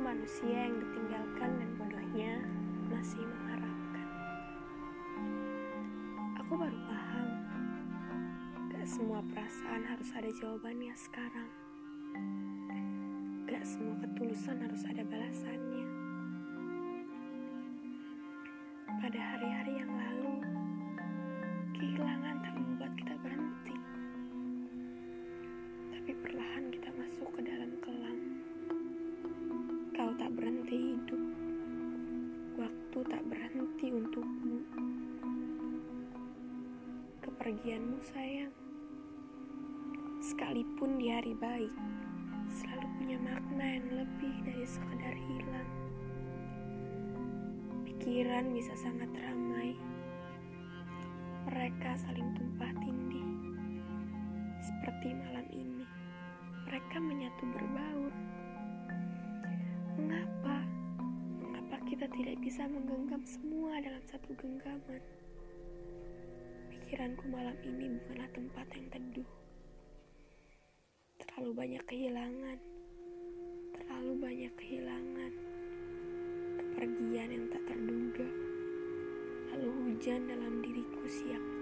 manusia yang ditinggalkan dan bodohnya masih mengharapkan. Aku baru paham, gak semua perasaan harus ada jawabannya sekarang. Gak semua ketulusan harus ada balasannya. Pada hari-hari yang lalu, kehilangan tak membuat kita berhenti. Tapi perlahan kita masuk ke dalam kelas. Tak berhenti hidup. Waktu tak berhenti untukmu. Kepergianmu sayang. Sekalipun di hari baik, selalu punya makna yang lebih dari sekedar hilang. Pikiran bisa sangat ramai. Mereka saling tumpah tindih. Seperti malam ini, mereka menyatu berbaur. Kita tidak bisa menggenggam semua dalam satu genggaman? Pikiranku malam ini bukanlah tempat yang teduh. Terlalu banyak kehilangan. Terlalu banyak kehilangan. Kepergian yang tak terduga. Lalu hujan dalam diriku siap